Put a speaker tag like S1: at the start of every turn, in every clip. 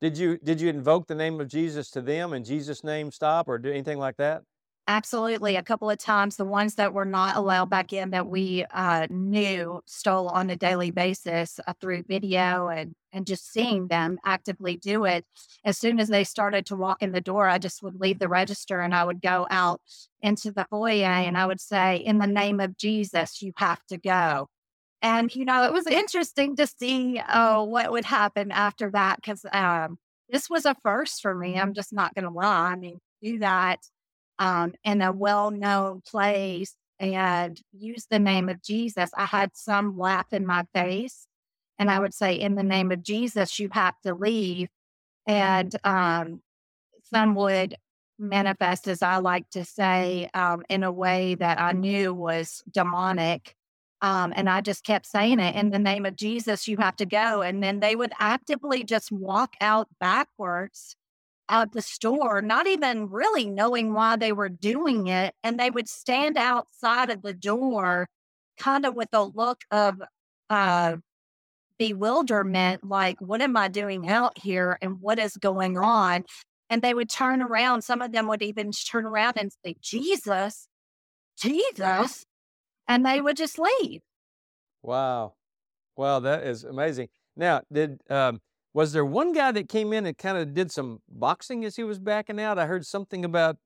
S1: Did you did you invoke the name of Jesus to them and Jesus' name stop or do anything like that?
S2: Absolutely. A couple of times, the ones that were not allowed back in that we uh, knew stole on a daily basis uh, through video and, and just seeing them actively do it. As soon as they started to walk in the door, I just would leave the register and I would go out into the foyer and I would say, In the name of Jesus, you have to go. And, you know, it was interesting to see uh, what would happen after that because um, this was a first for me. I'm just not going to lie. I mean, do that um, in a well known place and use the name of Jesus, I had some laugh in my face. And I would say, in the name of Jesus, you have to leave. And um, some would manifest, as I like to say, um, in a way that I knew was demonic. Um, and I just kept saying it in the name of Jesus, you have to go. And then they would actively just walk out backwards out the store, not even really knowing why they were doing it. And they would stand outside of the door, kind of with a look of uh, bewilderment like, what am I doing out here and what is going on? And they would turn around. Some of them would even turn around and say, Jesus, Jesus. And they would just leave.
S1: Wow. Wow, that is amazing. Now, did um, was there one guy that came in and kind of did some boxing as he was backing out? I heard something about.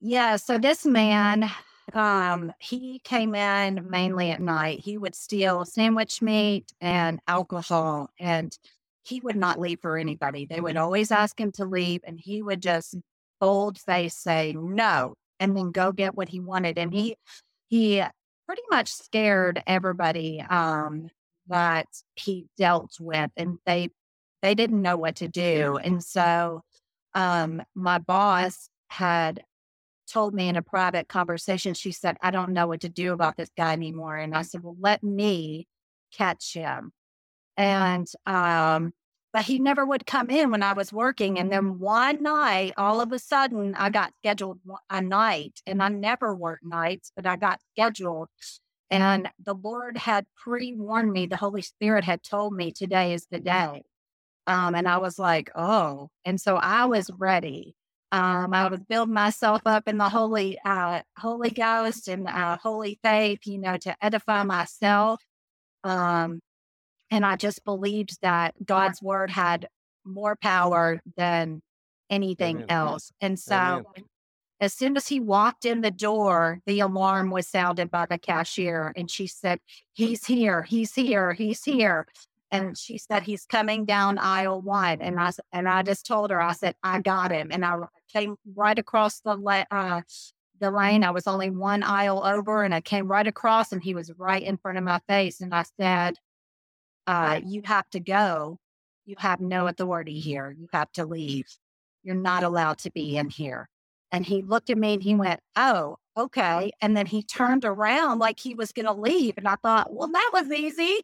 S2: Yeah. So this man, um, he came in mainly at night. He would steal sandwich meat and alcohol, and he would not leave for anybody. They would always ask him to leave, and he would just bold face say no, and then go get what he wanted. And he he pretty much scared everybody um, that he dealt with, and they they didn't know what to do. And so um, my boss had told me in a private conversation, she said, I don't know what to do about this guy anymore. And I said, Well, let me catch him. And, um, but he never would come in when I was working. And then one night, all of a sudden, I got scheduled a night, and I never work nights, but I got scheduled. And the Lord had pre warned me, the Holy Spirit had told me today is the day. Um, and I was like, oh. And so I was ready. Um, I was building myself up in the Holy uh, Holy Ghost and uh, Holy Faith, you know, to edify myself. Um, and I just believed that God's word had more power than anything Amen. else. And so Amen. as soon as he walked in the door, the alarm was sounded by the cashier. And she said, He's here, he's here, he's here. And she said, he's coming down aisle one. And I, and I just told her, I said, I got him. And I came right across the, uh, the lane. I was only one aisle over and I came right across and he was right in front of my face. And I said, uh, you have to go. You have no authority here. You have to leave. You're not allowed to be in here. And he looked at me and he went, Oh, okay. And then he turned around like he was going to leave. And I thought, Well, that was easy.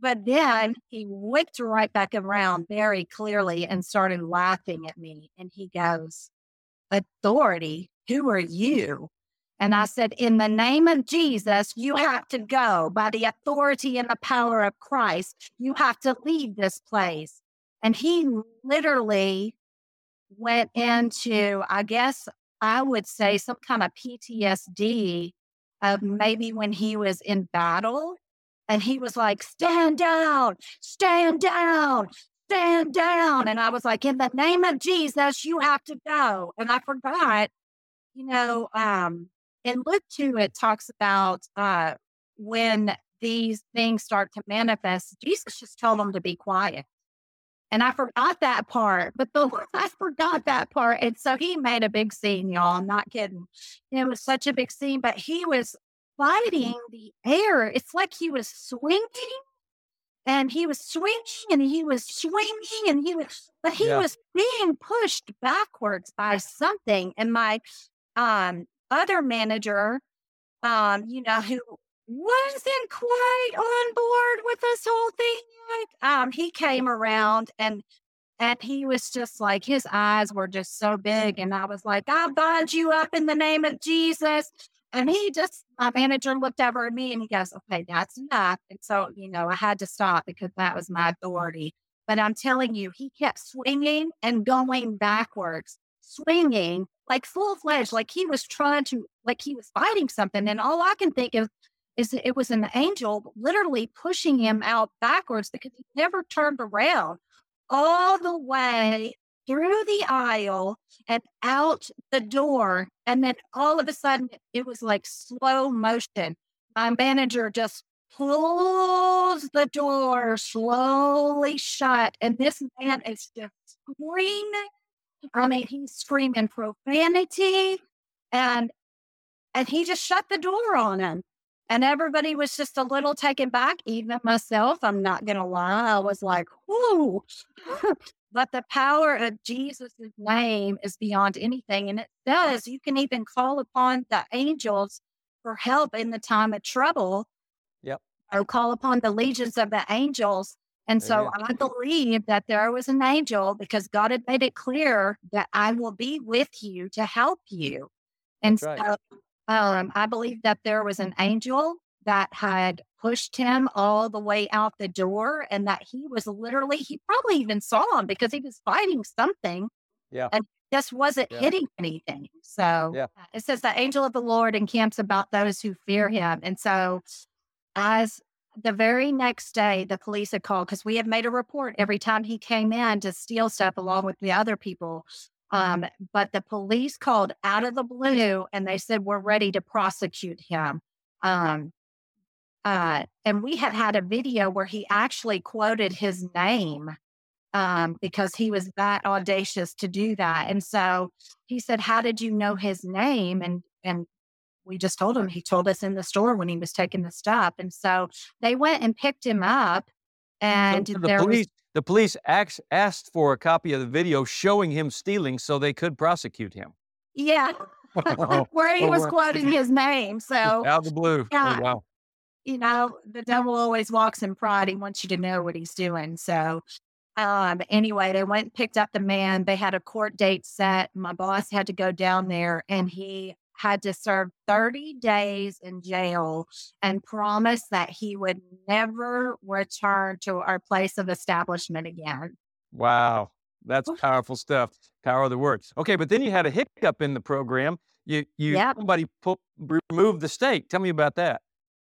S2: But then he whipped right back around very clearly and started laughing at me. And he goes, Authority, who are you? And I said, In the name of Jesus, you have to go by the authority and the power of Christ. You have to leave this place. And he literally went into, I guess I would say, some kind of PTSD of maybe when he was in battle and he was like, stand down, stand down, stand down. And I was like, in the name of Jesus, you have to go. And I forgot, you know, um, in Luke 2, it talks about uh, when these things start to manifest, Jesus just told them to be quiet. And I forgot that part, but the I forgot that part. And so he made a big scene, y'all. I'm not kidding. It was such a big scene, but he was fighting the air. It's like he was swinging and he was swinging and he was swinging and he was, but he yeah. was being pushed backwards by something. And my um, other manager, um, you know, who wasn't quite on board with this whole thing um, he came around and and he was just like his eyes were just so big and i was like i bind you up in the name of jesus and he just, my manager looked over at me and he goes, okay, that's enough. And so, you know, I had to stop because that was my authority. But I'm telling you, he kept swinging and going backwards, swinging like full fledged, like he was trying to, like he was fighting something. And all I can think of is it was an angel literally pushing him out backwards because he never turned around all the way through the aisle and out the door. And then all of a sudden, it was like slow motion. My manager just pulls the door slowly shut. And this man is just screaming. Um, I mean, he's screaming profanity and and he just shut the door on him. And everybody was just a little taken back, even myself. I'm not going to lie. I was like, whoo. but the power of Jesus' name is beyond anything. And it says you can even call upon the angels for help in the time of trouble.
S1: Yep.
S2: Or call upon the legions of the angels. And so Amen. I believe that there was an angel because God had made it clear that I will be with you to help you. And so um, I believe that there was an angel that had pushed him all the way out the door and that he was literally, he probably even saw him because he was fighting something.
S1: Yeah.
S2: And just wasn't yeah. hitting anything. So
S1: yeah.
S2: it says the angel of the Lord encamps about those who fear him. And so as the very next day, the police had called because we had made a report every time he came in to steal stuff along with the other people. Um, but the police called out of the blue and they said, We're ready to prosecute him. Um, uh, and we had had a video where he actually quoted his name um, because he was that audacious to do that. And so he said, How did you know his name? And, and we just told him, he told us in the store when he was taking the stuff. And so they went and picked him up. And
S1: so the police, was, the police asked, asked for a copy of the video showing him stealing so they could prosecute him.
S2: Yeah. Where he was quoting his name. So
S1: out of the blue. Oh, yeah. Oh, wow.
S2: You know, the devil always walks in pride. He wants you to know what he's doing. So um, anyway, they went and picked up the man. They had a court date set. My boss had to go down there and he had to serve 30 days in jail and promise that he would never return to our place of establishment again.
S1: Wow. That's powerful stuff. Power of the word. Okay, but then you had a hiccup in the program. You, you, yep. somebody put, removed the stake. Tell me about that.